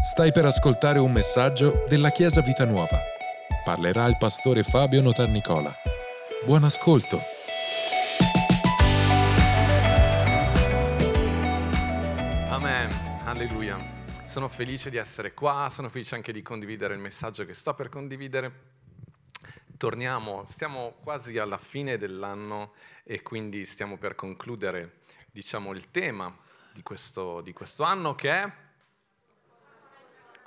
Stai per ascoltare un messaggio della Chiesa Vita Nuova. Parlerà il pastore Fabio Notarnicola. Buon ascolto. Amen, alleluia. Sono felice di essere qua, sono felice anche di condividere il messaggio che sto per condividere. Torniamo, stiamo quasi alla fine dell'anno e quindi stiamo per concludere, diciamo, il tema di questo, di questo anno che è...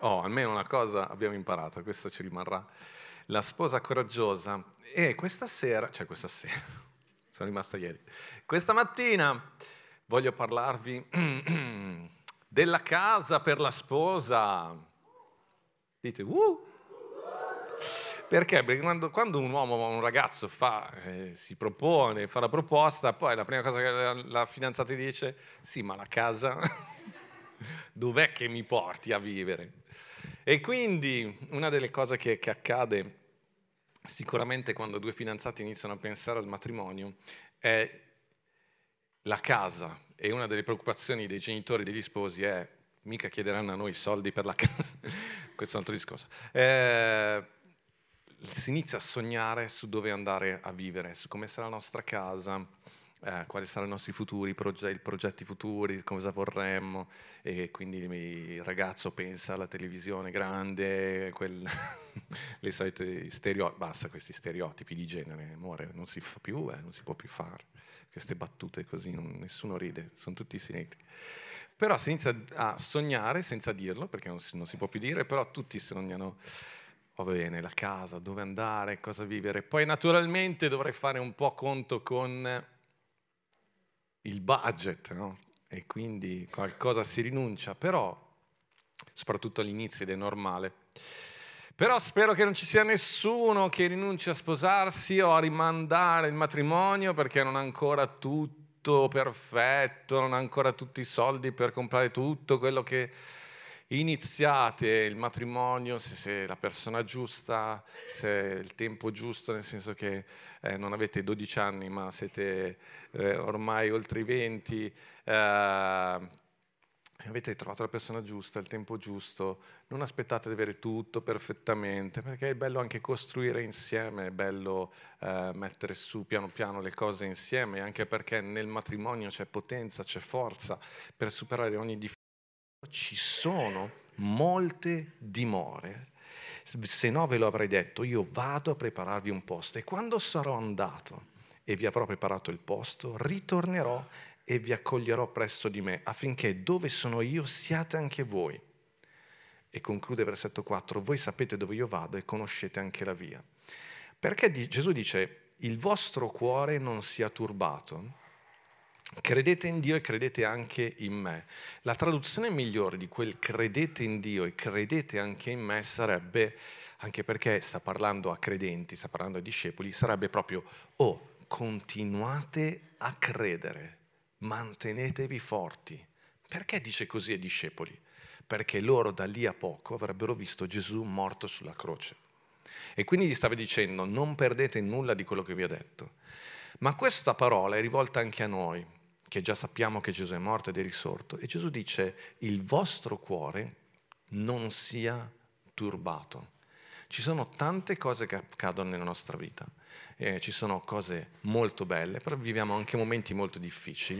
Oh, almeno una cosa abbiamo imparato, questo ci rimarrà. La sposa coraggiosa. E questa sera, cioè questa sera, sono rimasta ieri, questa mattina voglio parlarvi della casa per la sposa. Dite, uh! Perché? Perché quando, quando un uomo, un ragazzo fa, eh, si propone, fa la proposta, poi la prima cosa che la, la fidanzata dice, sì, ma la casa, dov'è che mi porti a vivere? E quindi una delle cose che, che accade sicuramente quando due fidanzati iniziano a pensare al matrimonio è la casa. E una delle preoccupazioni dei genitori degli sposi è, mica chiederanno a noi soldi per la casa, questo è un altro discorso. Eh, si inizia a sognare su dove andare a vivere, su come sarà la nostra casa, eh, quali saranno i nostri futuri progetti, progetti futuri, cosa vorremmo e quindi il ragazzo pensa alla televisione grande, quel, le solite stereotipi, basta questi stereotipi di genere, amore, non si fa più, eh, non si può più fare, queste battute così, non, nessuno ride, sono tutti silenti. Però si inizia a sognare senza dirlo, perché non si, non si può più dire, però tutti sognano va bene, la casa, dove andare, cosa vivere. Poi naturalmente dovrei fare un po' conto con il budget, no? E quindi qualcosa si rinuncia, però, soprattutto all'inizio ed è normale. Però spero che non ci sia nessuno che rinunci a sposarsi o a rimandare il matrimonio perché non ha ancora tutto perfetto, non ha ancora tutti i soldi per comprare tutto quello che iniziate il matrimonio se sei la persona giusta, se è il tempo giusto, nel senso che eh, non avete 12 anni ma siete eh, ormai oltre i 20, eh, avete trovato la persona giusta, il tempo giusto, non aspettate di avere tutto perfettamente, perché è bello anche costruire insieme, è bello eh, mettere su piano piano le cose insieme, anche perché nel matrimonio c'è potenza, c'è forza per superare ogni difficoltà ci sono molte dimore. Se no ve lo avrei detto, io vado a prepararvi un posto e quando sarò andato e vi avrò preparato il posto, ritornerò e vi accoglierò presso di me affinché dove sono io siate anche voi. E conclude versetto 4, voi sapete dove io vado e conoscete anche la via. Perché Gesù dice, il vostro cuore non sia turbato Credete in Dio e credete anche in me. La traduzione migliore di quel credete in Dio e credete anche in me sarebbe, anche perché sta parlando a credenti, sta parlando a discepoli, sarebbe proprio, oh, continuate a credere, mantenetevi forti. Perché dice così ai discepoli? Perché loro da lì a poco avrebbero visto Gesù morto sulla croce. E quindi gli stava dicendo, non perdete nulla di quello che vi ho detto. Ma questa parola è rivolta anche a noi che già sappiamo che Gesù è morto ed è risorto, e Gesù dice il vostro cuore non sia turbato. Ci sono tante cose che accadono nella nostra vita, eh, ci sono cose molto belle, però viviamo anche momenti molto difficili.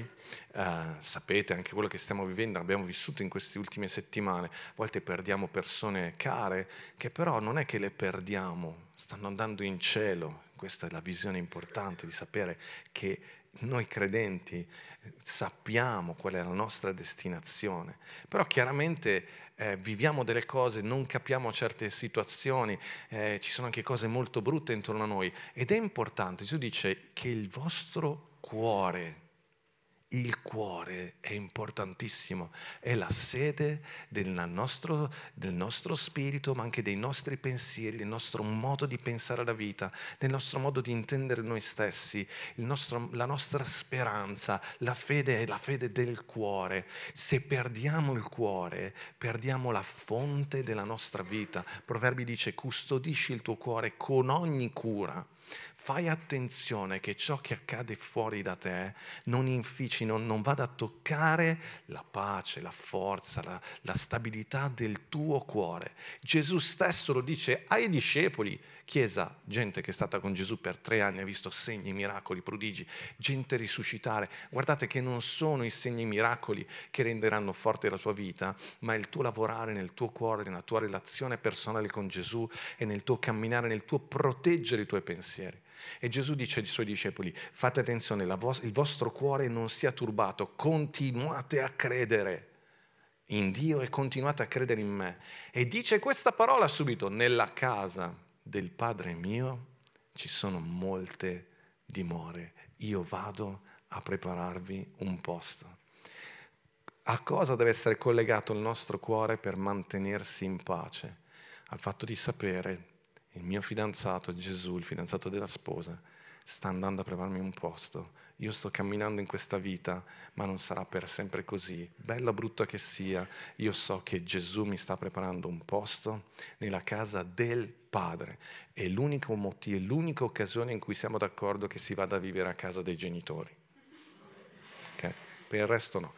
Eh, sapete anche quello che stiamo vivendo, abbiamo vissuto in queste ultime settimane, a volte perdiamo persone care, che però non è che le perdiamo, stanno andando in cielo. Questa è la visione importante di sapere che noi credenti sappiamo qual è la nostra destinazione, però chiaramente eh, viviamo delle cose, non capiamo certe situazioni, eh, ci sono anche cose molto brutte intorno a noi ed è importante, Gesù dice che il vostro cuore il cuore è importantissimo, è la sede del nostro, del nostro, spirito, ma anche dei nostri pensieri, del nostro modo di pensare alla vita, del nostro modo di intendere noi stessi, nostro, la nostra speranza, la fede è la fede del cuore. Se perdiamo il cuore, perdiamo la fonte della nostra vita. Proverbi dice custodisci il tuo cuore con ogni cura Fai attenzione che ciò che accade fuori da te non infici, non, non vada a toccare la pace, la forza, la, la stabilità del tuo cuore. Gesù stesso lo dice ai discepoli Chiesa, gente che è stata con Gesù per tre anni, ha visto segni, miracoli, prodigi, gente risuscitare. Guardate che non sono i segni miracoli che renderanno forte la tua vita, ma il tuo lavorare nel tuo cuore, nella tua relazione personale con Gesù e nel tuo camminare, nel tuo proteggere i tuoi pensieri. E Gesù dice ai suoi discepoli, fate attenzione, il vostro cuore non sia turbato, continuate a credere in Dio e continuate a credere in me. E dice questa parola subito, nella casa del Padre mio ci sono molte dimore. Io vado a prepararvi un posto. A cosa deve essere collegato il nostro cuore per mantenersi in pace? Al fatto di sapere il mio fidanzato Gesù, il fidanzato della sposa, sta andando a prepararmi un posto. Io sto camminando in questa vita, ma non sarà per sempre così. Bello o brutto che sia, io so che Gesù mi sta preparando un posto nella casa del Padre. È l'unico motivo, è l'unica occasione in cui siamo d'accordo che si vada a vivere a casa dei genitori. Okay? Per il resto no.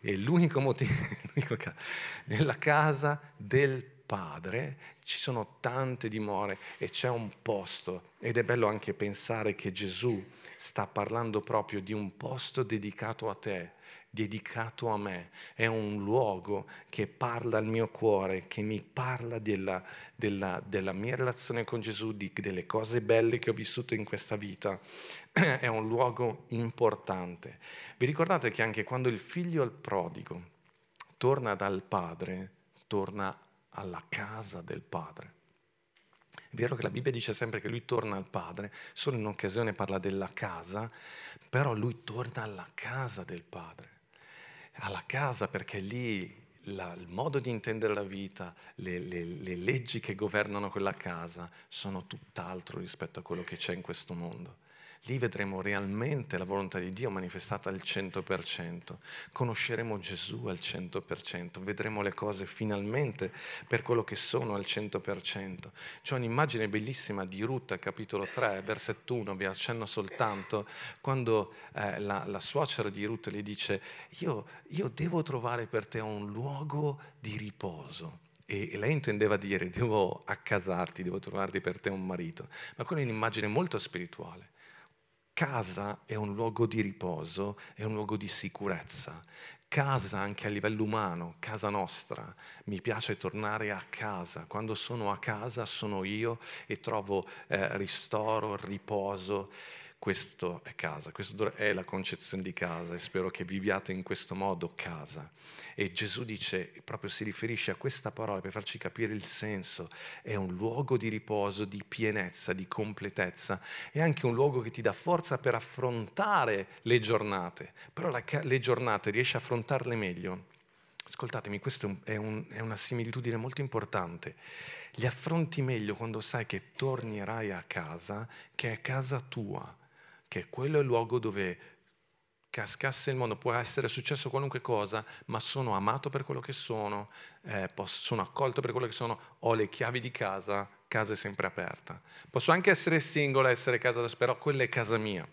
È l'unico motivo, nella casa del Padre Padre ci sono tante dimore e c'è un posto ed è bello anche pensare che Gesù sta parlando proprio di un posto dedicato a te, dedicato a me, è un luogo che parla al mio cuore, che mi parla della, della, della mia relazione con Gesù, di, delle cose belle che ho vissuto in questa vita, è un luogo importante. Vi ricordate che anche quando il figlio il prodigo torna dal padre, torna alla casa del Padre. È vero che la Bibbia dice sempre che lui torna al Padre, solo in occasione parla della casa, però lui torna alla casa del Padre. Alla casa perché lì la, il modo di intendere la vita, le, le, le leggi che governano quella casa sono tutt'altro rispetto a quello che c'è in questo mondo. Lì vedremo realmente la volontà di Dio manifestata al 100%, conosceremo Gesù al 100%, vedremo le cose finalmente per quello che sono al 100%. C'è un'immagine bellissima di Ruth, capitolo 3, versetto 1, vi accenno soltanto, quando eh, la, la, suocera di Ruth le dice, io, io devo trovare per te un luogo di riposo. E lei intendeva dire, devo accasarti, devo trovarti per te un marito, ma quella è un'immagine molto spirituale. Casa è un luogo di riposo, è un luogo di sicurezza. Casa anche a livello umano, casa nostra. Mi piace tornare a casa. Quando sono a casa sono io e trovo eh, ristoro, riposo. Questo è casa, questa è la concezione di casa e spero che viviate in questo modo casa. E Gesù dice, proprio si riferisce a questa parola per farci capire il senso, è un luogo di riposo, di pienezza, di completezza, è anche un luogo che ti dà forza per affrontare le giornate, però la, le giornate riesci a affrontarle meglio. Ascoltatemi, questa è, un, è una similitudine molto importante. Li affronti meglio quando sai che tornerai a casa, che è casa tua, che quello è il luogo dove cascasse il mondo, può essere successo qualunque cosa, ma sono amato per quello che sono, eh, posso, sono accolto per quello che sono, ho le chiavi di casa, casa è sempre aperta. Posso anche essere singola, essere casa però quella è casa mia.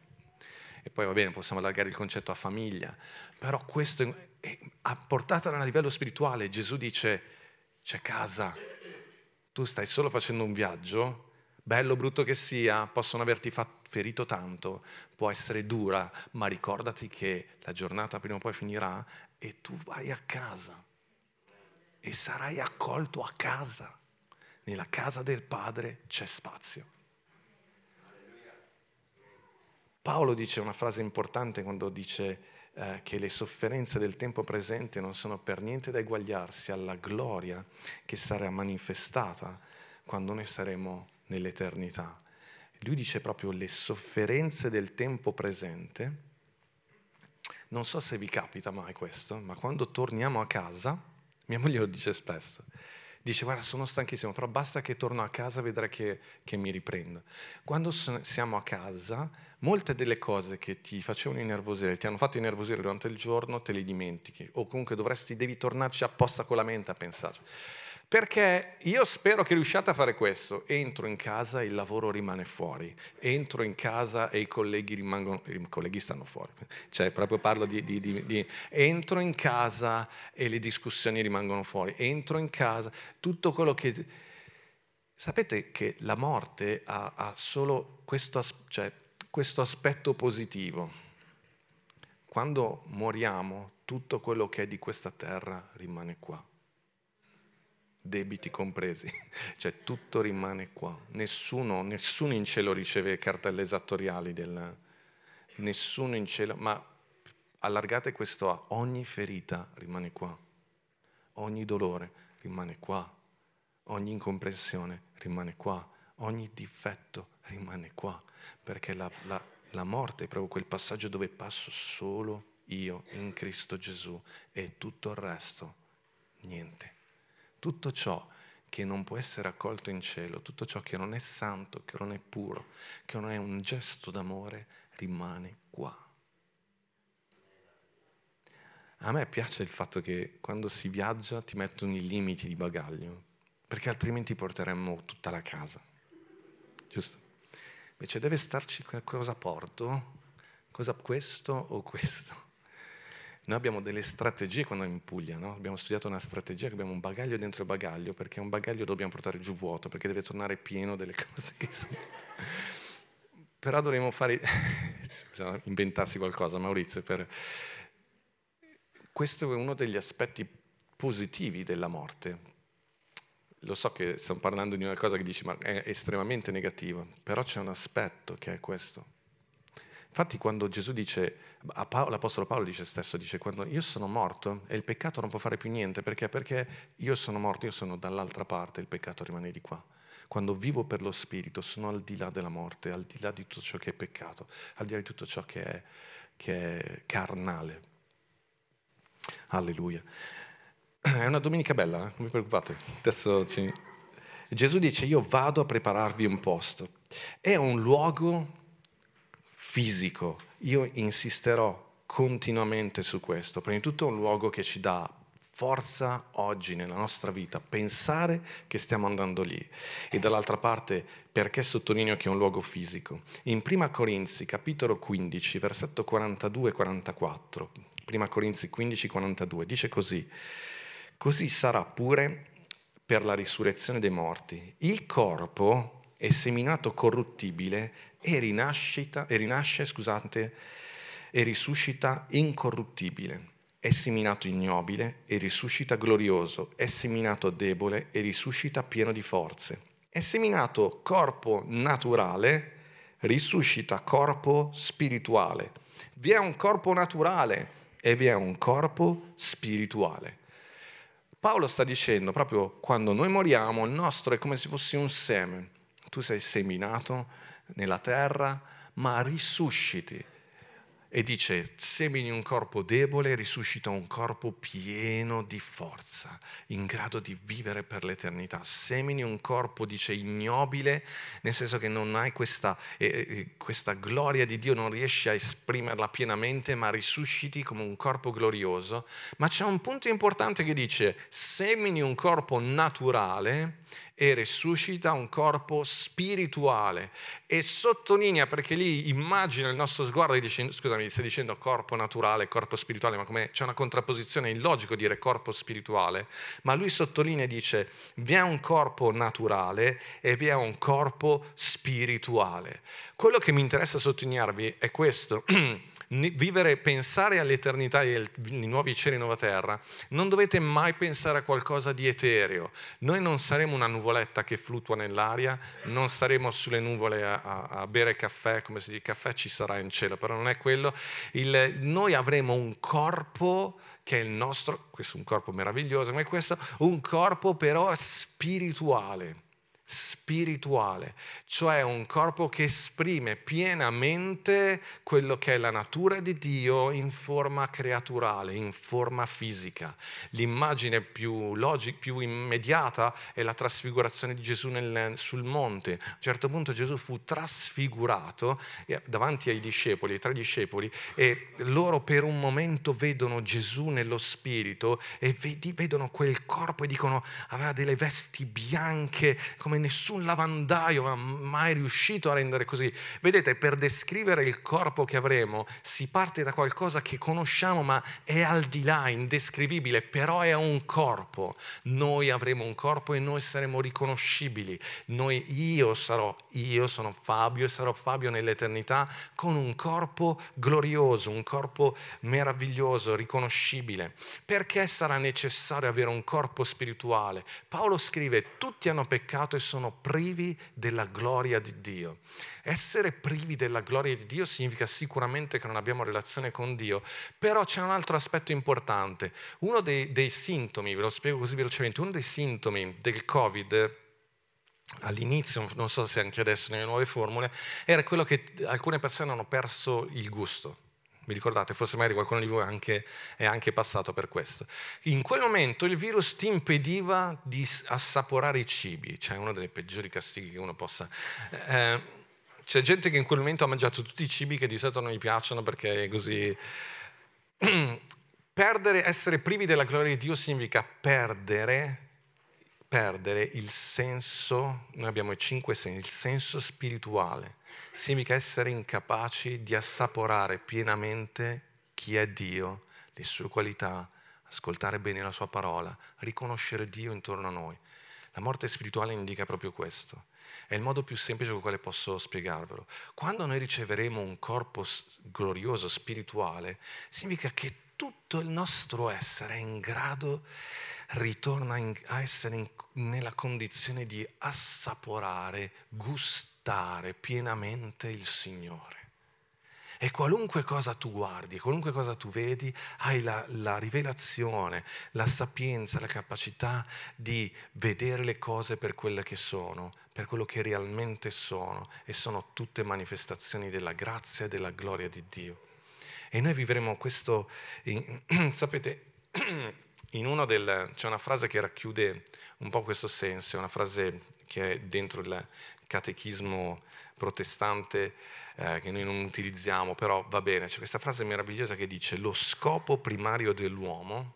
E poi va bene, possiamo allargare il concetto a famiglia, però questo è, è, a a livello spirituale, Gesù dice c'è casa, tu stai solo facendo un viaggio, bello o brutto che sia, possono averti fatto ferito tanto, può essere dura, ma ricordati che la giornata prima o poi finirà e tu vai a casa e sarai accolto a casa. Nella casa del Padre c'è spazio. Paolo dice una frase importante quando dice eh, che le sofferenze del tempo presente non sono per niente da eguagliarsi alla gloria che sarà manifestata quando noi saremo nell'eternità. Lui dice proprio le sofferenze del tempo presente. Non so se vi capita mai questo, ma quando torniamo a casa, mia moglie lo dice spesso, dice guarda sono stanchissimo, però basta che torno a casa e vedrai che, che mi riprendo. Quando siamo a casa, molte delle cose che ti facevano innervosire, ti hanno fatto innervosire durante il giorno, te le dimentichi, o comunque dovresti, devi tornarci apposta con la mente a pensarci. Perché io spero che riusciate a fare questo. Entro in casa e il lavoro rimane fuori. Entro in casa e i colleghi rimangono, i colleghi stanno fuori. Cioè, proprio parlo di, di, di, di entro in casa e le discussioni rimangono fuori. Entro in casa, tutto quello che... Sapete che la morte ha, ha solo questo, cioè, questo aspetto positivo. Quando moriamo, tutto quello che è di questa terra rimane qua debiti compresi, cioè tutto rimane qua, nessuno, nessuno in cielo riceve cartelle esattoriali, del, nessuno in cielo, ma allargate questo a ogni ferita rimane qua, ogni dolore rimane qua, ogni incomprensione rimane qua, ogni difetto rimane qua, perché la, la, la morte è proprio quel passaggio dove passo solo io in Cristo Gesù e tutto il resto, niente. Tutto ciò che non può essere accolto in cielo, tutto ciò che non è santo, che non è puro, che non è un gesto d'amore, rimane qua. A me piace il fatto che quando si viaggia ti mettono i limiti di bagaglio, perché altrimenti porteremmo tutta la casa. Giusto? Invece deve starci cosa porto? Cosa questo o questo? Noi abbiamo delle strategie quando in Puglia, no? abbiamo studiato una strategia che abbiamo un bagaglio dentro il bagaglio, perché un bagaglio dobbiamo portare giù vuoto, perché deve tornare pieno delle cose che sono... Però dovremmo fare... bisogna inventarsi qualcosa, Maurizio, per... Questo è uno degli aspetti positivi della morte. Lo so che stiamo parlando di una cosa che dici, ma è estremamente negativa, però c'è un aspetto che è questo. Infatti quando Gesù dice, Paolo, l'Apostolo Paolo dice stesso, dice quando io sono morto e il peccato non può fare più niente, perché? Perché io sono morto, io sono dall'altra parte, il peccato rimane di qua. Quando vivo per lo Spirito sono al di là della morte, al di là di tutto ciò che è peccato, al di là di tutto ciò che è, che è carnale. Alleluia. È una domenica bella, eh? non vi preoccupate. Adesso ci... Gesù dice io vado a prepararvi un posto. È un luogo fisico. Io insisterò continuamente su questo. Prima di tutto è un luogo che ci dà forza oggi nella nostra vita, pensare che stiamo andando lì. E dall'altra parte, perché sottolineo che è un luogo fisico? In 1 Corinzi, capitolo 15, versetto 42-44, 1 Corinzi 15, 42, dice così, così sarà pure per la risurrezione dei morti. Il corpo è seminato corruttibile e, e rinasce scusate, e risuscita incorruttibile. È seminato ignobile e risuscita glorioso. È seminato debole e risuscita pieno di forze. È seminato corpo naturale, risuscita corpo spirituale. Vi è un corpo naturale e vi è un corpo spirituale. Paolo sta dicendo proprio quando noi moriamo, il nostro è come se fosse un seme. Tu sei seminato, nella terra, ma risusciti. E dice, semini un corpo debole, risuscita un corpo pieno di forza, in grado di vivere per l'eternità. Semini un corpo, dice, ignobile, nel senso che non hai questa, eh, eh, questa gloria di Dio, non riesci a esprimerla pienamente, ma risusciti come un corpo glorioso. Ma c'è un punto importante che dice, semini un corpo naturale, e risuscita un corpo spirituale. E sottolinea perché lì immagina il nostro sguardo dice scusami stai dicendo corpo naturale corpo spirituale ma come c'è una contrapposizione è illogico dire corpo spirituale ma lui sottolinea e dice vi è un corpo naturale e vi è un corpo spirituale. Quello che mi interessa sottolinearvi è questo vivere, pensare all'eternità e ai nuovi cieli e nuova terra, non dovete mai pensare a qualcosa di etereo. Noi non saremo una nuvoletta che fluttua nell'aria, non staremo sulle nuvole a, a, a bere caffè, come si dice, caffè ci sarà in cielo, però non è quello. Il, noi avremo un corpo che è il nostro, questo è un corpo meraviglioso, ma è questo un corpo però spirituale spirituale, cioè un corpo che esprime pienamente quello che è la natura di Dio in forma creaturale, in forma fisica. L'immagine più, logica, più immediata è la trasfigurazione di Gesù nel, sul monte. A un certo punto Gesù fu trasfigurato davanti ai discepoli, ai tre discepoli, e loro per un momento vedono Gesù nello spirito e vedono quel corpo e dicono aveva delle vesti bianche come come nessun lavandaio ha mai riuscito a rendere così. Vedete, per descrivere il corpo che avremo si parte da qualcosa che conosciamo ma è al di là, indescrivibile, però è un corpo. Noi avremo un corpo e noi saremo riconoscibili. Noi, io sarò, io sono Fabio e sarò Fabio nell'eternità con un corpo glorioso, un corpo meraviglioso, riconoscibile. Perché sarà necessario avere un corpo spirituale? Paolo scrive, tutti hanno peccato e sono privi della gloria di Dio. Essere privi della gloria di Dio significa sicuramente che non abbiamo relazione con Dio, però c'è un altro aspetto importante. Uno dei, dei sintomi, ve lo spiego così velocemente, uno dei sintomi del Covid all'inizio, non so se anche adesso nelle nuove formule, era quello che alcune persone hanno perso il gusto. Vi ricordate? Forse magari qualcuno di voi anche, è anche passato per questo. In quel momento il virus ti impediva di assaporare i cibi, cioè uno dei peggiori castighi che uno possa... Eh, c'è gente che in quel momento ha mangiato tutti i cibi che di solito non gli piacciono perché è così... Perdere, essere privi della gloria di Dio significa perdere, perdere il senso, noi abbiamo i cinque sensi, il senso spirituale significa essere incapaci di assaporare pienamente chi è Dio, le sue qualità, ascoltare bene la sua parola, riconoscere Dio intorno a noi. La morte spirituale indica proprio questo. È il modo più semplice con il quale posso spiegarvelo. Quando noi riceveremo un corpo glorioso, spirituale, significa che tutto il nostro essere è in grado, ritorna a essere in, nella condizione di assaporare, gustare pienamente il Signore. E qualunque cosa tu guardi, qualunque cosa tu vedi, hai la, la, rivelazione, la sapienza, la capacità di vedere le cose per quelle che sono, per quello che realmente sono, e sono tutte manifestazioni della grazia e della gloria di Dio. E noi vivremo questo, in, sapete, in uno del, c'è una frase che racchiude un po' questo senso, è una frase che è dentro il, catechismo protestante eh, che noi non utilizziamo, però va bene, c'è questa frase meravigliosa che dice lo scopo primario dell'uomo,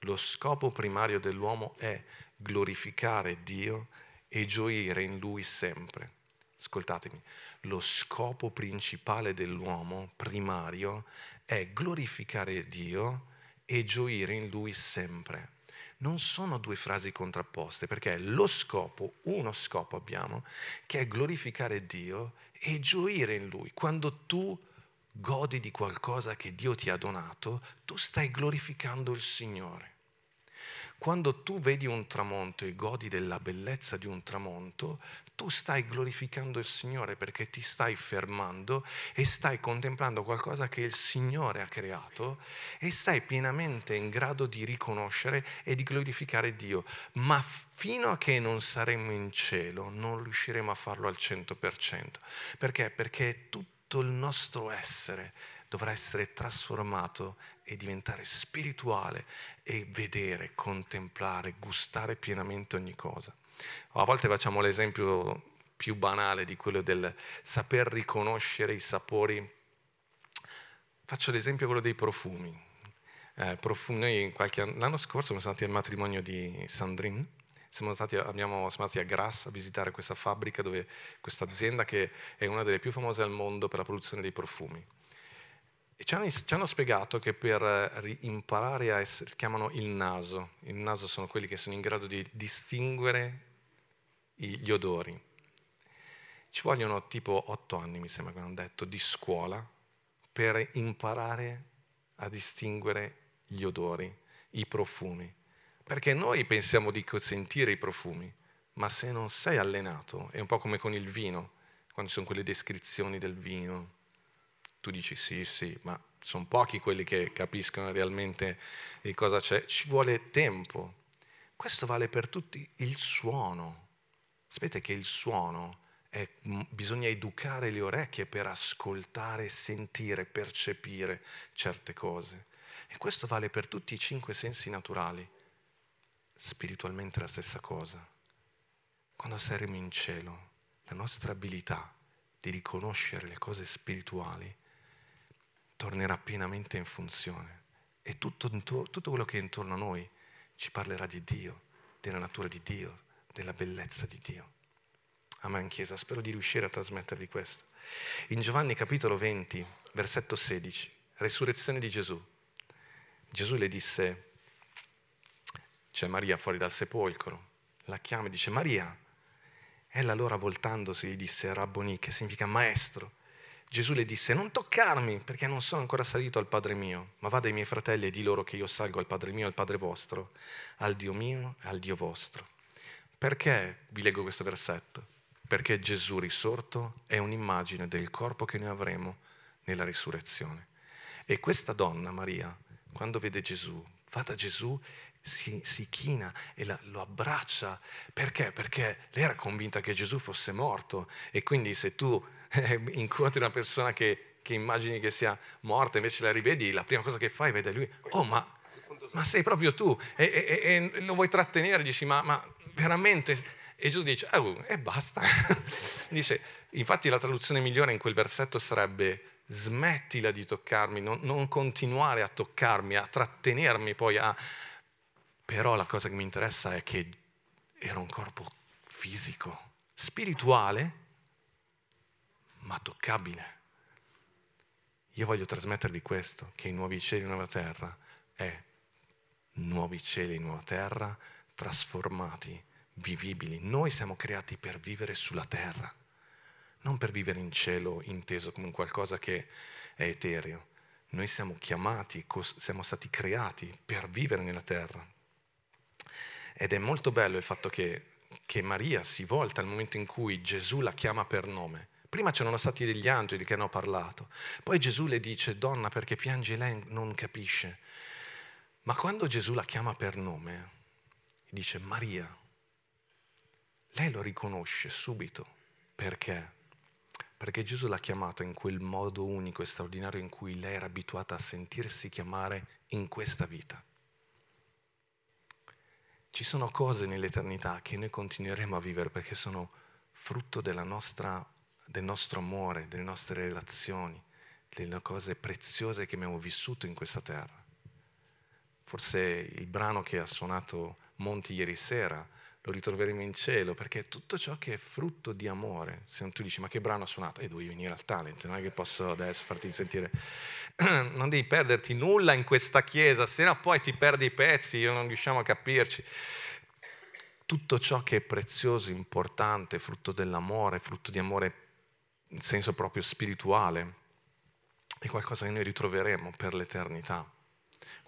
lo scopo primario dell'uomo è glorificare Dio e gioire in Lui sempre. Ascoltatemi, lo scopo principale dell'uomo primario è glorificare Dio e gioire in Lui sempre non sono due frasi contrapposte, perché lo scopo, uno scopo abbiamo, che è glorificare Dio e gioire in Lui. Quando tu godi di qualcosa che Dio ti ha donato, tu stai glorificando il Signore. Quando tu vedi un tramonto e godi della bellezza di un tramonto, tu stai glorificando il Signore perché ti stai fermando e stai contemplando qualcosa che il Signore ha creato e sei pienamente in grado di riconoscere e di glorificare Dio. Ma fino a che non saremo in cielo non riusciremo a farlo al 100%. Perché? Perché tutto il nostro essere dovrà essere trasformato e diventare spirituale e vedere, contemplare, gustare pienamente ogni cosa. A volte facciamo l'esempio più banale di quello del saper riconoscere i sapori. Faccio l'esempio quello dei profumi. Eh, profumi noi qualche, l'anno scorso siamo stati al matrimonio di Sandrine, siamo, stati, abbiamo, siamo andati a Grasse a visitare questa fabbrica, dove, questa azienda che è una delle più famose al mondo per la produzione dei profumi. E ci hanno, ci hanno, spiegato che per eh, imparare a essere, chiamano il naso, il naso sono quelli che sono in grado di distinguere gli odori. Ci vogliono tipo otto anni, mi sembra che hanno detto, di scuola per imparare a distinguere gli odori, i profumi. Perché noi pensiamo di sentire i profumi, ma se non sei allenato, è un po' come con il vino, quando ci sono quelle descrizioni del vino, tu dici sì, sì, ma sono pochi quelli che capiscono realmente di cosa c'è, ci vuole tempo. Questo vale per tutti, il suono. Sapete che il suono è, bisogna educare le orecchie per ascoltare, sentire, percepire certe cose. E questo vale per tutti i cinque sensi naturali. Spiritualmente la stessa cosa. Quando saremo in cielo, la nostra abilità di riconoscere le cose spirituali tornerà pienamente in funzione e tutto, tutto quello che è intorno a noi ci parlerà di Dio, della natura di Dio, della bellezza di Dio. Amen, Chiesa, spero di riuscire a trasmettervi questo. In Giovanni capitolo 20, versetto 16, resurrezione di Gesù. Gesù le disse, c'è Maria fuori dal sepolcro, la chiama e dice Maria. Ella allora voltandosi gli disse Rabboni, che significa maestro. Gesù le disse, non toccarmi perché non sono ancora salito al Padre mio, ma vada ai miei fratelli e di loro che io salgo al Padre mio e al Padre vostro, al Dio mio e al Dio vostro. Perché vi leggo questo versetto? Perché Gesù risorto è un'immagine del corpo che noi avremo nella risurrezione. E questa donna, Maria, quando vede Gesù, va da Gesù si, si, china e la, lo abbraccia. Perché? Perché lei era convinta che Gesù fosse morto e quindi se tu eh, incontri una persona che, che, immagini che sia morta, invece la rivedi, la prima cosa che fai, vede lui, oh ma, ma sei proprio tu, e, e, e, lo vuoi trattenere, dici ma, ma veramente... E Gesù dice, oh, e basta. dice, infatti la traduzione migliore in quel versetto sarebbe smettila di toccarmi, non, non continuare a toccarmi, a trattenermi poi a... Però la cosa che mi interessa è che era un corpo fisico, spirituale, ma toccabile. Io voglio trasmettervi questo, che i nuovi cieli e nuova terra è nuovi cieli e nuova terra trasformati, vivibili. Noi siamo creati per vivere sulla terra, non per vivere in cielo inteso come qualcosa che è etereo. Noi siamo chiamati, siamo stati creati per vivere nella terra. Ed è molto bello il fatto che, che Maria si volta al momento in cui Gesù la chiama per nome Prima c'erano stati degli angeli che hanno parlato, poi Gesù le dice, donna perché piange lei non capisce. Ma quando Gesù la chiama per nome, dice Maria, lei lo riconosce subito. Perché? Perché Gesù l'ha chiamata in quel modo unico e straordinario in cui lei era abituata a sentirsi chiamare in questa vita. Ci sono cose nell'eternità che noi continueremo a vivere perché sono frutto nostra del nostro amore, delle nostre relazioni, delle cose preziose che abbiamo vissuto in questa terra. Forse il brano che ha suonato Monti ieri sera lo ritroveremo in cielo perché tutto ciò che è frutto di amore, se tu dici ma che brano ha suonato, eh devi venire al talent, non è che posso adesso farti sentire, non devi perderti nulla in questa chiesa, se no poi ti perdi i pezzi, io non riusciamo a capirci. Tutto ciò che è prezioso, importante, frutto dell'amore, frutto di amore in senso proprio spirituale, è qualcosa che noi ritroveremo per l'eternità.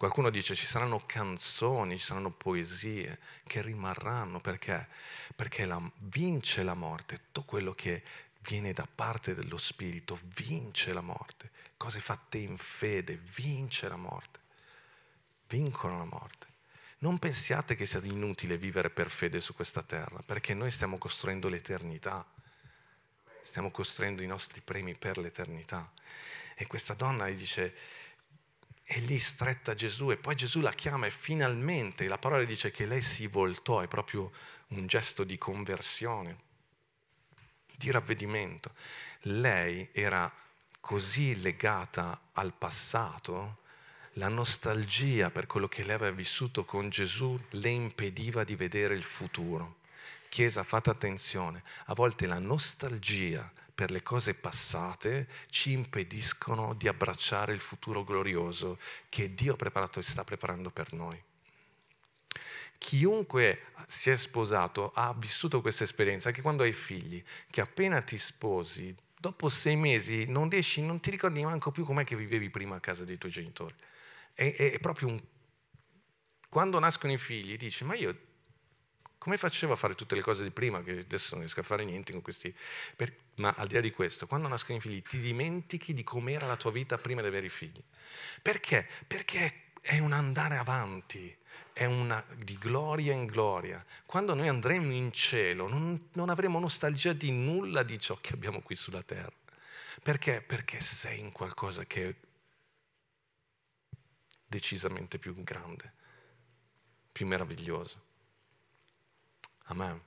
Qualcuno dice ci saranno canzoni, ci saranno poesie che rimarranno perché? Perché la, vince la morte, tutto quello che viene da parte dello Spirito vince la morte, cose fatte in fede vince la morte, vincono la morte. Non pensiate che sia inutile vivere per fede su questa terra, perché noi stiamo costruendo l'eternità stiamo costruendo i nostri premi per l'eternità. E questa donna dice, è lì stretta Gesù e poi Gesù la chiama e finalmente la parola dice che lei si voltò, è proprio un gesto di conversione, di ravvedimento. Lei era così legata al passato, la nostalgia per quello che lei aveva vissuto con Gesù le impediva di vedere il futuro. Chiesa, fate attenzione, a volte la nostalgia per le cose passate ci impediscono di abbracciare il futuro glorioso che Dio ha preparato e sta preparando per noi. Chiunque si è sposato ha vissuto questa esperienza, anche quando hai figli, che appena ti sposi, dopo sei mesi non riesci, non ti ricordi neanche più com'è che vivevi prima a casa dei tuoi genitori. È, è proprio un... Quando nascono i figli dici, ma io come facevo a fare tutte le cose di prima, che adesso non riesco a fare niente con questi... Per... Ma al di là di questo, quando nascono i figli, ti dimentichi di com'era la tua vita prima di avere i figli. Perché? Perché è un andare avanti, è una, di gloria in gloria. Quando noi andremo in cielo non, non avremo nostalgia di nulla di ciò che abbiamo qui sulla terra. Perché? Perché sei in qualcosa che è decisamente più grande, più meraviglioso. Amen.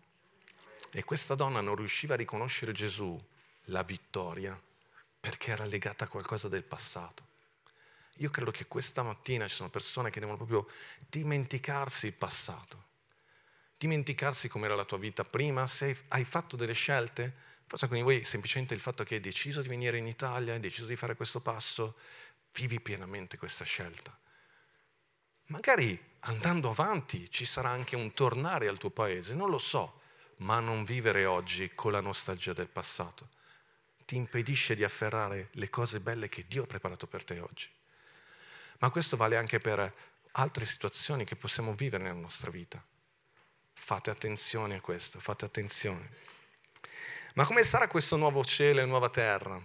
E questa donna non riusciva a riconoscere Gesù, la vittoria, perché era legata a qualcosa del passato. Io credo che questa mattina ci sono persone che devono proprio dimenticarsi il passato, dimenticarsi com'era la tua vita prima, se hai fatto delle scelte, forse di voi semplicemente il fatto che hai deciso di venire in Italia, hai deciso di fare questo passo, vivi pienamente questa scelta. Magari andando avanti ci sarà anche un tornare al tuo paese, non lo so, ma non vivere oggi con la nostalgia del passato ti impedisce di afferrare le cose belle che Dio ha preparato per te oggi. Ma questo vale anche per altre situazioni che possiamo vivere nella nostra vita. Fate attenzione a questo, fate attenzione. Ma come sarà questo nuovo cielo e nuova terra?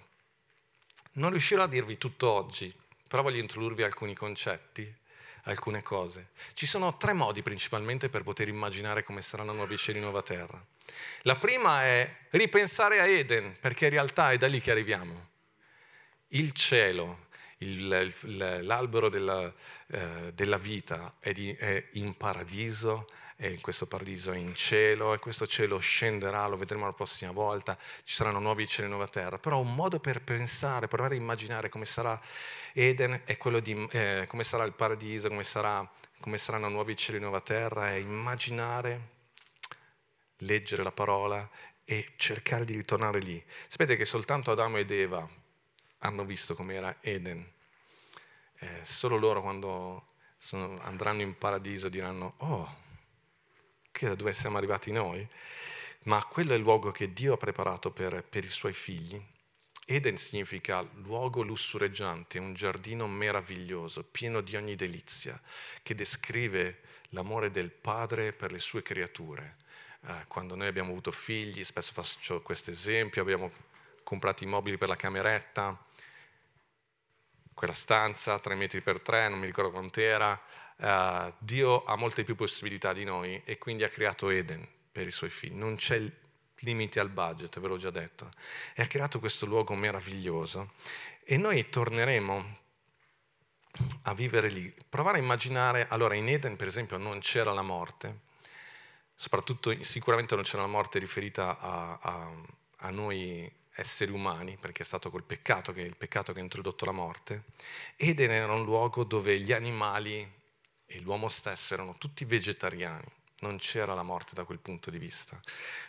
Non riuscirò a dirvi tutto oggi, però voglio introdurvi alcuni concetti, alcune cose. Ci sono tre modi principalmente per poter immaginare come saranno nuovi cieli e nuova terra. La prima è ripensare a Eden, perché in realtà è da lì che arriviamo. Il cielo, il, l'albero della, eh, della vita è, di, è, in paradiso, e questo paradiso è in cielo e questo cielo scenderà, lo vedremo la prossima volta, ci saranno nuovi cieli e nuova terra, però un modo per pensare, provare a immaginare come sarà Eden è quello di eh, come sarà il paradiso, come, sarà, come saranno nuovi cieli e nuova terra, è immaginare, leggere la parola e cercare di ritornare lì. Sapete che soltanto Adamo ed Eva hanno visto com'era Eden. Eh, solo loro quando sono, andranno in paradiso diranno, oh, che da dove siamo arrivati noi? Ma quello è il luogo che Dio ha preparato per, per i suoi figli. Eden significa luogo lussureggiante, un giardino meraviglioso, pieno di ogni delizia, che descrive l'amore del Padre per le sue creature. Eh, quando noi abbiamo avuto figli, spesso faccio questo esempio, abbiamo comprato i mobili per la cameretta, quella stanza, tre metri per tre, non mi ricordo quant'era. Uh, Dio ha molte più possibilità di noi e quindi ha creato Eden per i suoi figli. Non c'è limiti al budget, ve l'ho già detto. E ha creato questo luogo meraviglioso. E noi torneremo a vivere lì. Provare a immaginare, allora in Eden per esempio non c'era la morte, soprattutto sicuramente non c'era la morte riferita a, a, a noi esseri umani, perché è stato col peccato che è il peccato che ha introdotto la morte. Eden era un luogo dove gli animali e l'uomo stesso erano tutti vegetariani, non c'era la morte da quel punto di vista.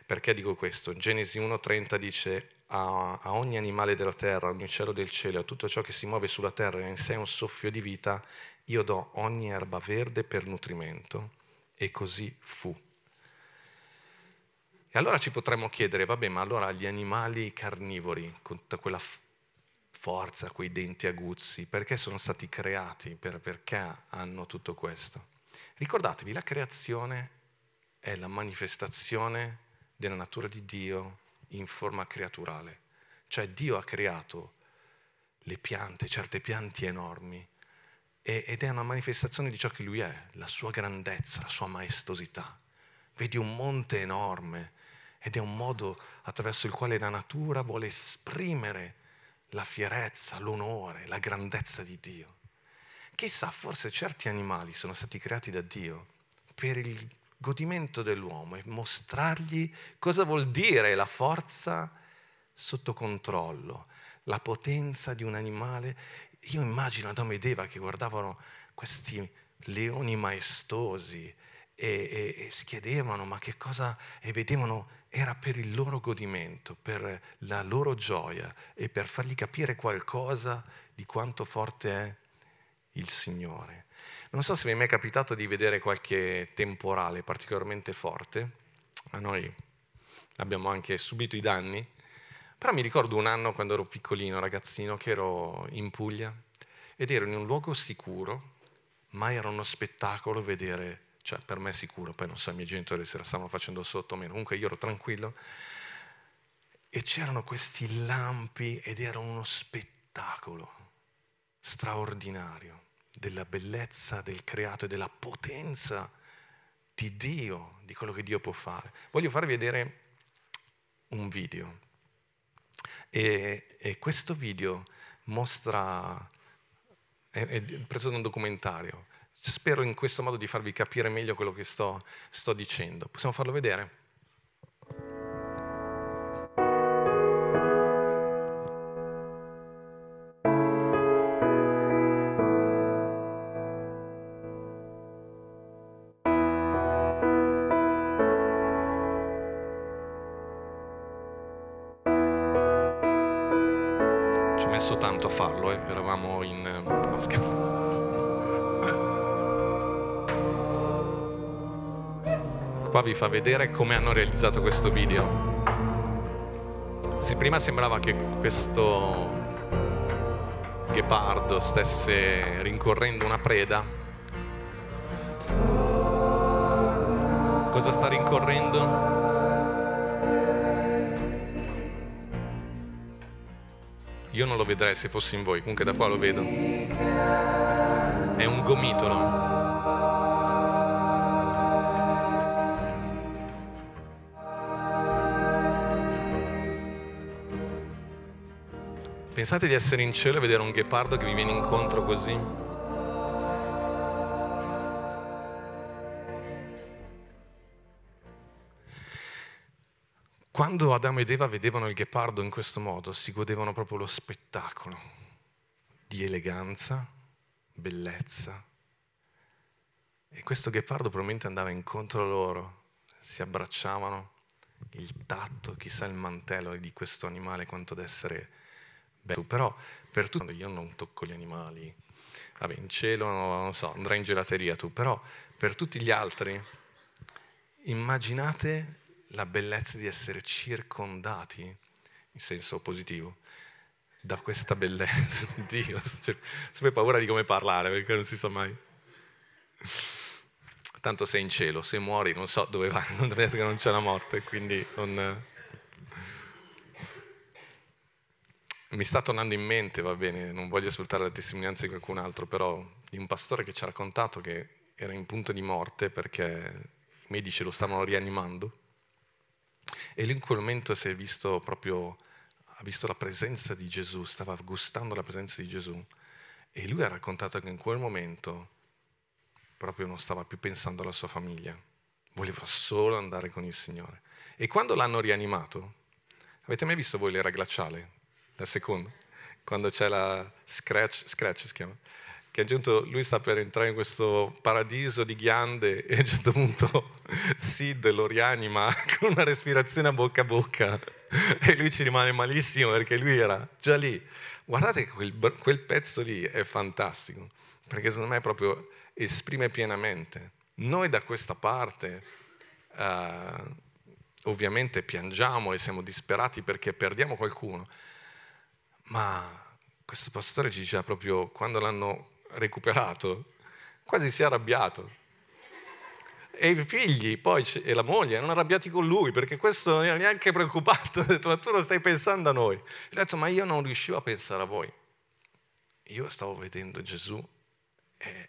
Perché dico questo? Genesi 1.30 dice a, a, ogni animale della terra, a ogni uccello del cielo, a tutto ciò che si muove sulla terra e in sé un soffio di vita, io do ogni erba verde per nutrimento. E così fu. E allora ci potremmo chiedere, vabbè, ma allora gli animali carnivori, con tutta quella forza, quei denti aguzzi, perché sono stati creati? Per, perché hanno tutto questo? Ricordatevi, la creazione è la manifestazione della natura di Dio in forma creaturale. Cioè Dio ha creato le piante, certe piante enormi, ed è una manifestazione di ciò che Lui è, la sua grandezza, la sua maestosità. Vedi un monte enorme, ed è un modo attraverso il quale la natura vuole esprimere la fierezza, l'onore, la grandezza di Dio. Chissà, forse certi animali sono stati creati da Dio per il godimento dell'uomo e mostrargli cosa vuol dire la forza sotto controllo, la potenza di un animale. Io immagino Adamo ed Eva che guardavano questi leoni maestosi e, e, e si chiedevano ma che cosa e vedevano era per il loro godimento, per la loro gioia e per fargli capire qualcosa di quanto forte è il Signore. Non so se vi è mai capitato di vedere qualche temporale particolarmente forte, a noi abbiamo anche subito i danni, però mi ricordo un anno quando ero piccolino, ragazzino, che ero in Puglia ed ero in un luogo sicuro, ma era uno spettacolo vedere cioè per me è sicuro, poi non so i miei genitori se la stavano facendo sotto o meno, comunque io ero tranquillo, e c'erano questi lampi ed era uno spettacolo straordinario. della bellezza del creato e della potenza di Dio, di quello che Dio può fare. Voglio farvi vedere un video e, e questo video mostra, è, è, preso da un documentario, spero in questo modo di farvi capire meglio quello che sto, sto dicendo. Possiamo farlo vedere? Qua vi fa vedere come hanno realizzato questo video. Se prima sembrava che questo ghepardo stesse rincorrendo una preda, cosa sta rincorrendo? Io non lo vedrei se fossi in voi, comunque da qua lo vedo. È un gomitolo. Pensate di essere in cielo e vedere un ghepardo che vi viene incontro così? Quando Adamo ed Eva vedevano il ghepardo in questo modo, si godevano proprio lo spettacolo di eleganza, bellezza. E questo ghepardo probabilmente andava incontro a loro, si abbracciavano, il tatto, chissà il mantello di questo animale quanto ad Beh, però per tutti io non tocco gli animali, vabbè in cielo non so, andrai in gelateria tu, però per tutti gli altri immaginate la bellezza di essere circondati, in senso positivo, da questa bellezza. Dio, cioè, sempre paura di come parlare perché non si sa mai. Tanto sei in cielo, se muori non so dove vai, non vedete che non c'è la morte, quindi non Mi sta tornando in mente, va bene, non voglio sfruttare la testimonianza di qualcun altro, però di un pastore che ci ha raccontato che era in punto di morte perché i medici lo stavano rianimando e lui in quel momento si è visto proprio, ha visto la presenza di Gesù, stava gustando la presenza di Gesù e lui ha raccontato che in quel momento proprio non stava più pensando alla sua famiglia, voleva solo andare con il Signore. E quando l'hanno rianimato, avete mai visto voi l'era glaciale? Da secondo, quando c'è la scratch, scratch si chiama, che a un certo lui sta per entrare in questo paradiso di ghiande e a un certo punto Sid lo rianima con una respirazione a bocca a bocca e lui ci rimane malissimo perché lui era già lì. Guardate quel, quel pezzo lì è fantastico, perché secondo me proprio esprime pienamente. Noi da questa parte uh, ovviamente piangiamo e siamo disperati perché perdiamo qualcuno, ma questo pastore ci diceva proprio quando l'hanno recuperato, quasi si è arrabbiato. E i figli poi e la moglie erano arrabbiati con lui perché questo non era neanche preoccupato. Ha detto, ma tu non stai pensando a noi. E ha detto, ma io non riuscivo a pensare a voi. Io stavo vedendo Gesù è,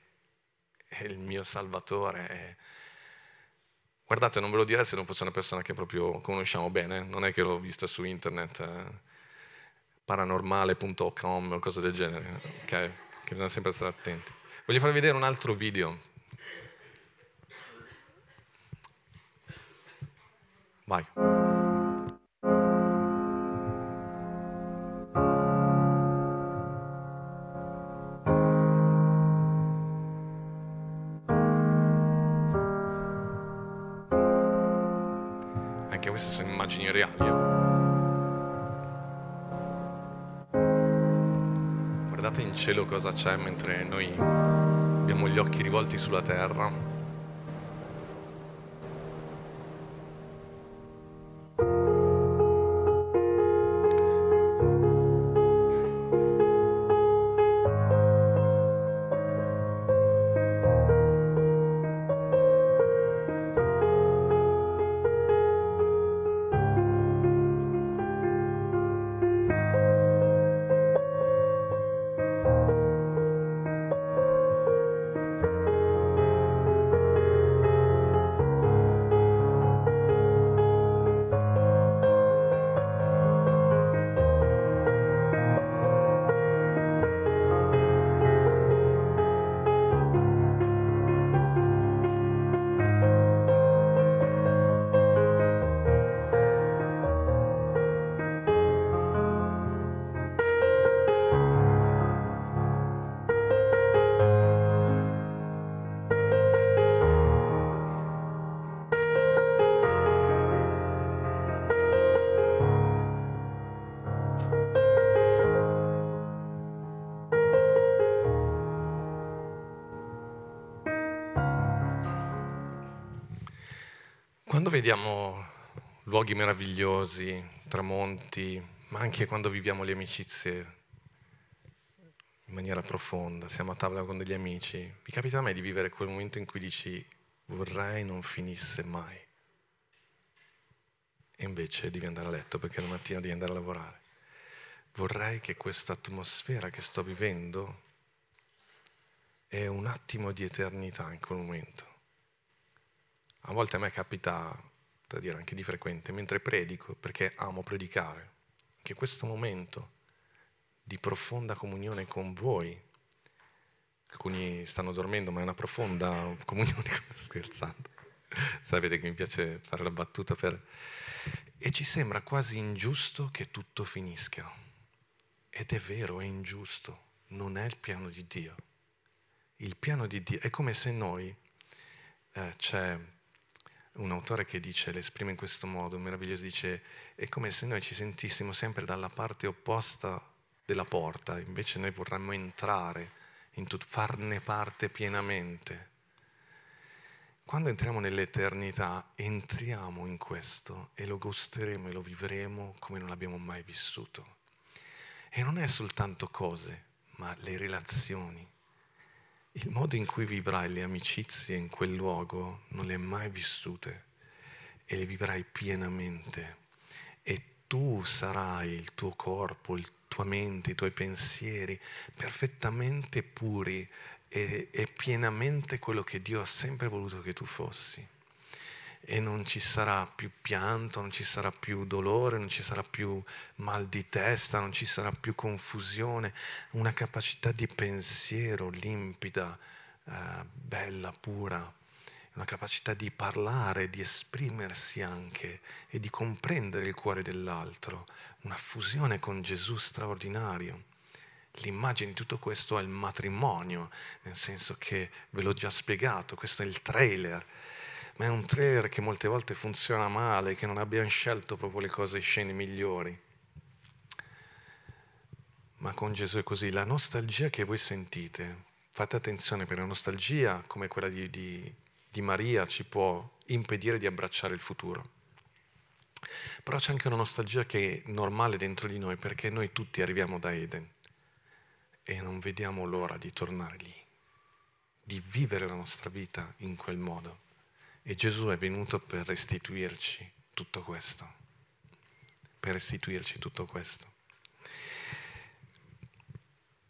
è il mio Salvatore. È... Guardate, non ve lo direi se non fosse una persona che proprio conosciamo bene, non è che l'ho vista su internet. Eh paranormale.com o cose del genere, ok? Che bisogna sempre stare attenti. Voglio farvi vedere un altro video. Vai. Anche queste sono immagini reali. Cielo cosa c'è mentre noi abbiamo gli occhi rivolti sulla terra. Vediamo luoghi meravigliosi, tramonti, ma anche quando viviamo le amicizie in maniera profonda, siamo a tavola con degli amici, vi capita me di vivere quel momento in cui dici vorrei non finisse mai. E invece devi andare a letto perché la mattina devi andare a lavorare. Vorrei che questa atmosfera che sto vivendo è un attimo di eternità in quel momento. A volte a me capita, da dire anche di frequente, mentre predico, perché amo predicare, che questo momento di profonda comunione con voi. Alcuni stanno dormendo, ma è una profonda comunione, scherzando. Sapete che mi piace fare la battuta per... E ci sembra quasi ingiusto che tutto finisca. Ed è vero, è ingiusto, non è il piano di Dio. Il piano di Dio è come se noi, eh, c'è un autore che dice, l'esprime in questo modo, meraviglioso, dice, è come se noi ci sentissimo sempre dalla parte opposta della porta, invece noi vorremmo entrare, in tut- farne parte pienamente. Quando entriamo nell'eternità, entriamo in questo e lo gusteremo e lo vivremo come non l'abbiamo mai vissuto. E non è soltanto cose, ma le relazioni. Il modo in cui vivrai le amicizie in quel luogo non le hai mai vissute e le vivrai pienamente. E tu sarai il tuo corpo, il tua mente, i tuoi pensieri, perfettamente puri e, e pienamente quello che Dio ha sempre voluto che tu fossi. E non ci sarà più pianto, non ci sarà più dolore, non ci sarà più mal di testa, non ci sarà più confusione, una capacità di pensiero limpida, eh, bella, pura una capacità di parlare, di esprimersi anche e di comprendere il cuore dell'altro, una fusione con Gesù straordinario. L'immagine di tutto questo è il matrimonio, nel senso che ve l'ho già spiegato, questo è il trailer, ma è un trailer che molte volte funziona male, che non abbiamo scelto proprio le cose scene migliori. Ma con Gesù è così, la nostalgia che voi sentite, fate attenzione per la nostalgia come quella di, di, di Maria ci può impedire di abbracciare il futuro. Però c'è anche una nostalgia che è normale dentro di noi perché noi tutti arriviamo da Eden e non vediamo l'ora di tornare lì, di vivere la nostra vita in quel modo. E Gesù è venuto per restituirci tutto questo, per restituirci tutto questo.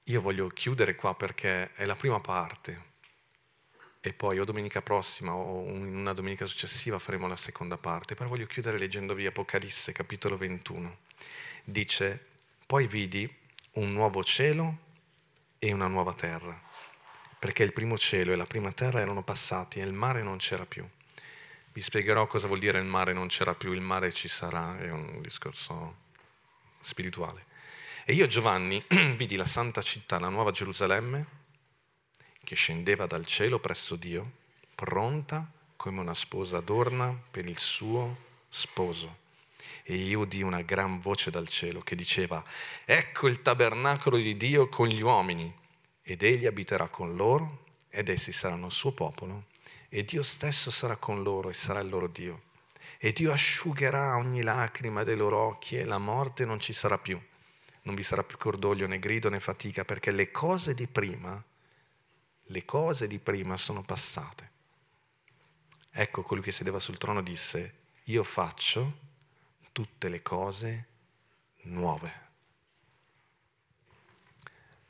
Io voglio chiudere qua perché è la prima parte e poi o domenica prossima o in una domenica successiva faremo la seconda parte, però voglio chiudere leggendovi Apocalisse capitolo 21. Dice, poi vidi un nuovo cielo e una nuova terra, perché il primo cielo e la prima terra erano passati e il mare non c'era più. Vi spiegherò cosa vuol dire il mare non c'era più, il mare ci sarà, è un discorso spirituale. E io Giovanni vidi la santa città, la nuova Gerusalemme, che scendeva dal cielo presso Dio, pronta come una sposa adorna per il suo sposo. E io udì una gran voce dal cielo che diceva, ecco il tabernacolo di Dio con gli uomini, ed egli abiterà con loro, ed essi saranno il suo popolo, e Dio stesso sarà con loro e sarà il loro Dio. E Dio asciugherà ogni lacrima dei loro occhi e la morte non ci sarà più. Non vi sarà più cordoglio né grido né fatica, perché le cose di prima le cose di prima sono passate. Ecco colui che sedeva sul trono disse, io faccio tutte le cose nuove.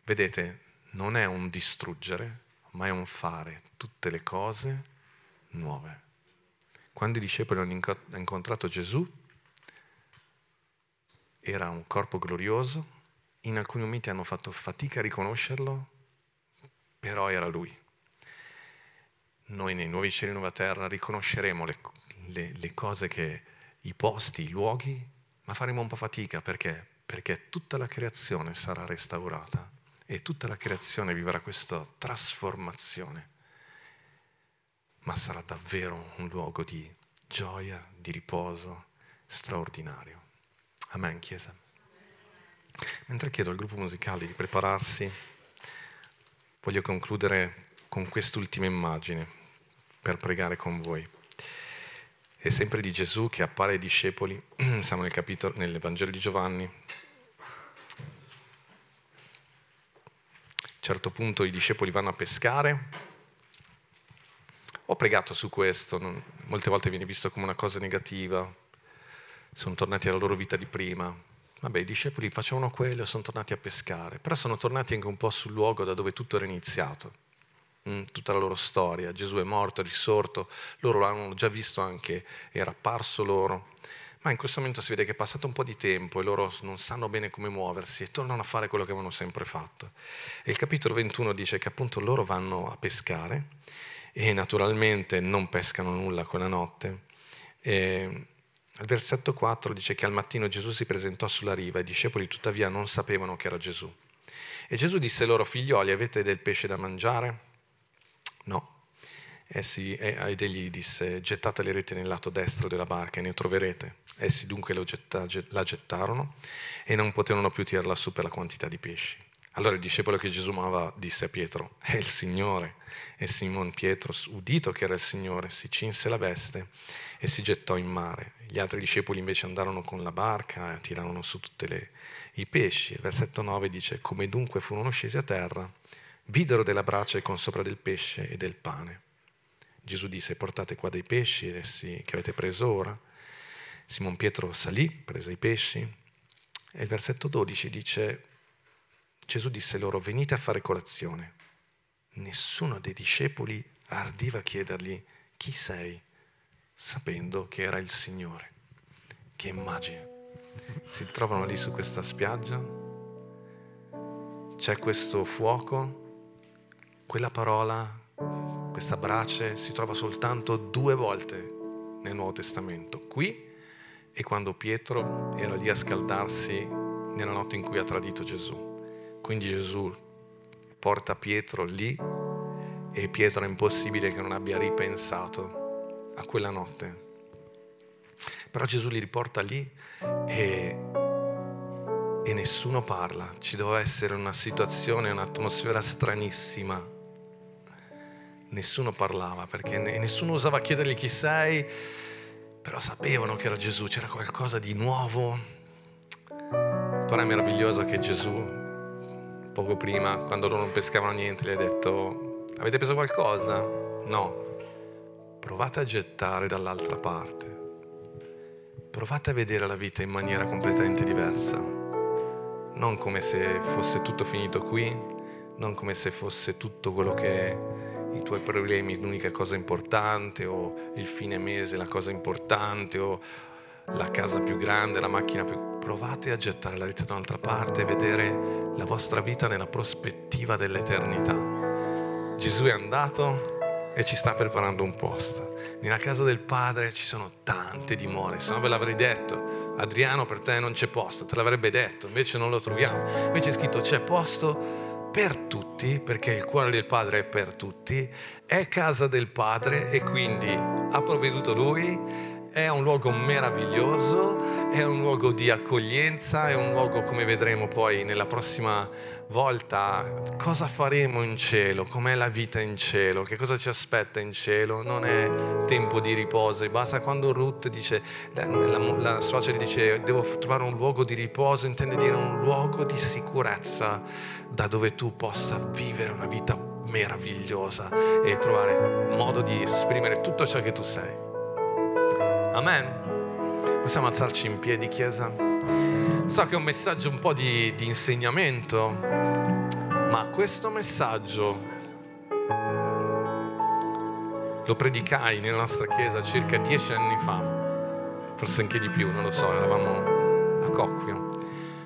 Vedete, non è un distruggere, ma è un fare tutte le cose nuove. Quando i discepoli hanno incontrato Gesù, era un corpo glorioso, in alcuni momenti hanno fatto fatica a riconoscerlo, però era lui. Noi nei nuovi cieli e nuova terra riconosceremo le, le, le cose che, i posti, i luoghi, ma faremo un po' fatica perché? Perché tutta la creazione sarà restaurata e tutta la creazione vivrà questa trasformazione, ma sarà davvero un luogo di gioia, di riposo straordinario. Amen, Chiesa. Mentre chiedo al gruppo musicale di prepararsi, voglio concludere con quest'ultima immagine per pregare con voi. è sempre di Gesù che appare ai discepoli. Siamo nel capitolo, nel Vangelo di Giovanni. A un certo punto i discepoli vanno a pescare. Ho pregato su questo, non, molte volte viene visto come una cosa negativa. Sono tornati alla loro vita di prima. Vabbè, i discepoli facevano quello e sono tornati a pescare, però sono tornati anche un po' sul luogo da dove tutto era iniziato Mm, tutta la loro storia. Gesù è morto, è risorto, loro l'hanno già visto anche, era apparso loro. Ma in questo momento si vede che è passato un po' di tempo e loro non sanno bene come muoversi e tornano a fare quello che avevano sempre fatto. E il capitolo 21 dice che appunto loro vanno a pescare e naturalmente non pescano nulla quella notte. E al versetto 4 dice che al mattino Gesù si presentò sulla riva e i discepoli tuttavia non sapevano che era Gesù. E Gesù disse loro, figlioli, avete del pesce da mangiare? No. Essi, ed egli disse, gettate le reti nel lato destro della barca e ne troverete. Essi dunque getta, la gettarono e non potevano più tirarla su per la quantità di pesci. Allora il discepolo che Gesù amava disse a Pietro, è il Signore. E Simon Pietro, udito che era il Signore, si cinse la veste e si gettò in mare. Gli altri discepoli invece andarono con la barca e tirarono su tutti i pesci. Il versetto 9 dice, come dunque furono scesi a terra, videro della brace con sopra del pesce e del pane. Gesù disse, portate qua dei pesci che avete preso ora. Simon Pietro salì, prese i pesci. E il versetto 12 dice, Gesù disse loro, venite a fare colazione. Nessuno dei discepoli ardiva chiedergli, chi sei? sapendo che era il Signore. Che immagine. Si trovano lì su questa spiaggia, c'è questo fuoco, quella parola, questa brace si trova soltanto due volte nel Nuovo Testamento, qui e quando Pietro era lì a scaldarsi nella notte in cui ha tradito Gesù. Quindi Gesù porta Pietro lì e Pietro è impossibile che non abbia ripensato a quella notte. Però Gesù li riporta lì e, e nessuno parla. Ci doveva essere una situazione, un'atmosfera stranissima nessuno parlava perché nessuno osava chiedergli chi sei, però sapevano che era Gesù, c'era qualcosa di nuovo. Però è meraviglioso che Gesù, poco prima, quando loro non pescavano niente, gli ha detto, avete preso qualcosa? No. Provate a gettare dall'altra parte. Provate a vedere la vita in maniera completamente diversa. Non come se fosse tutto finito qui, non come se fosse tutto quello che è i tuoi problemi l'unica cosa importante o il fine mese la cosa importante o la casa più grande, la macchina più... Provate a gettare la vita da un'altra parte e vedere la vostra vita nella prospettiva dell'eternità. Gesù è andato e ci sta preparando un posto. Nella casa del Padre ci sono tante dimore, se no ve l'avrei detto. Adriano per te non c'è posto, te l'avrebbe detto, invece non lo troviamo. Invece è scritto c'è posto per tutti, perché il cuore del Padre è per tutti, è casa del Padre e quindi ha provveduto Lui, è un luogo meraviglioso, è un luogo di accoglienza, è un luogo come vedremo poi nella prossima volta cosa faremo in cielo, com'è la vita in cielo, che cosa ci aspetta in cielo, non è tempo di riposo, basta quando Ruth dice, la, la, la suocera dice devo trovare un luogo di riposo, intende dire un luogo di sicurezza da dove tu possa vivere una vita meravigliosa e trovare modo di esprimere tutto ciò che tu sei. Amen. Possiamo alzarci in piedi, Chiesa? So che è un messaggio un po' di, di insegnamento, ma questo messaggio lo predicai nella nostra chiesa circa dieci anni fa, forse anche di più, non lo so, eravamo a Cocquio.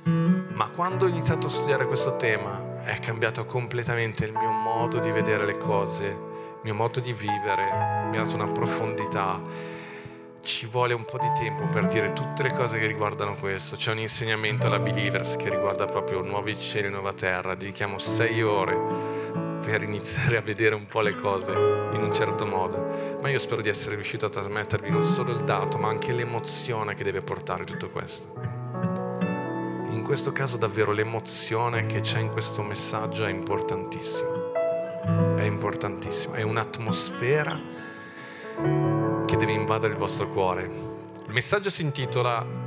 Ma quando ho iniziato a studiare questo tema è cambiato completamente il mio modo di vedere le cose, il mio modo di vivere, mi ha dato una profondità ci vuole un po' di tempo per dire tutte le cose che riguardano questo. C'è un insegnamento alla Believers che riguarda proprio nuovi cieli e nuova terra. Dedichiamo sei ore per iniziare a vedere un po' le cose in un certo modo. Ma io spero di essere riuscito a trasmettervi non solo il dato, ma anche l'emozione che deve portare tutto questo. In questo caso davvero l'emozione che c'è in questo messaggio è importantissima. È importantissima. È un'atmosfera che deve invadere il vostro cuore. Il messaggio si intitola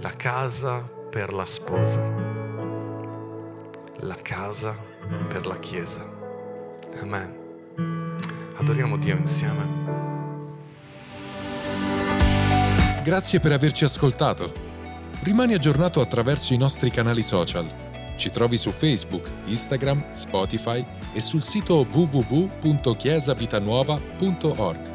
La casa per la sposa. La casa per la Chiesa. Amen. Adoriamo Dio insieme. Grazie per averci ascoltato. Rimani aggiornato attraverso i nostri canali social. Ci trovi su Facebook, Instagram, Spotify e sul sito www.chiesavitanuova.org.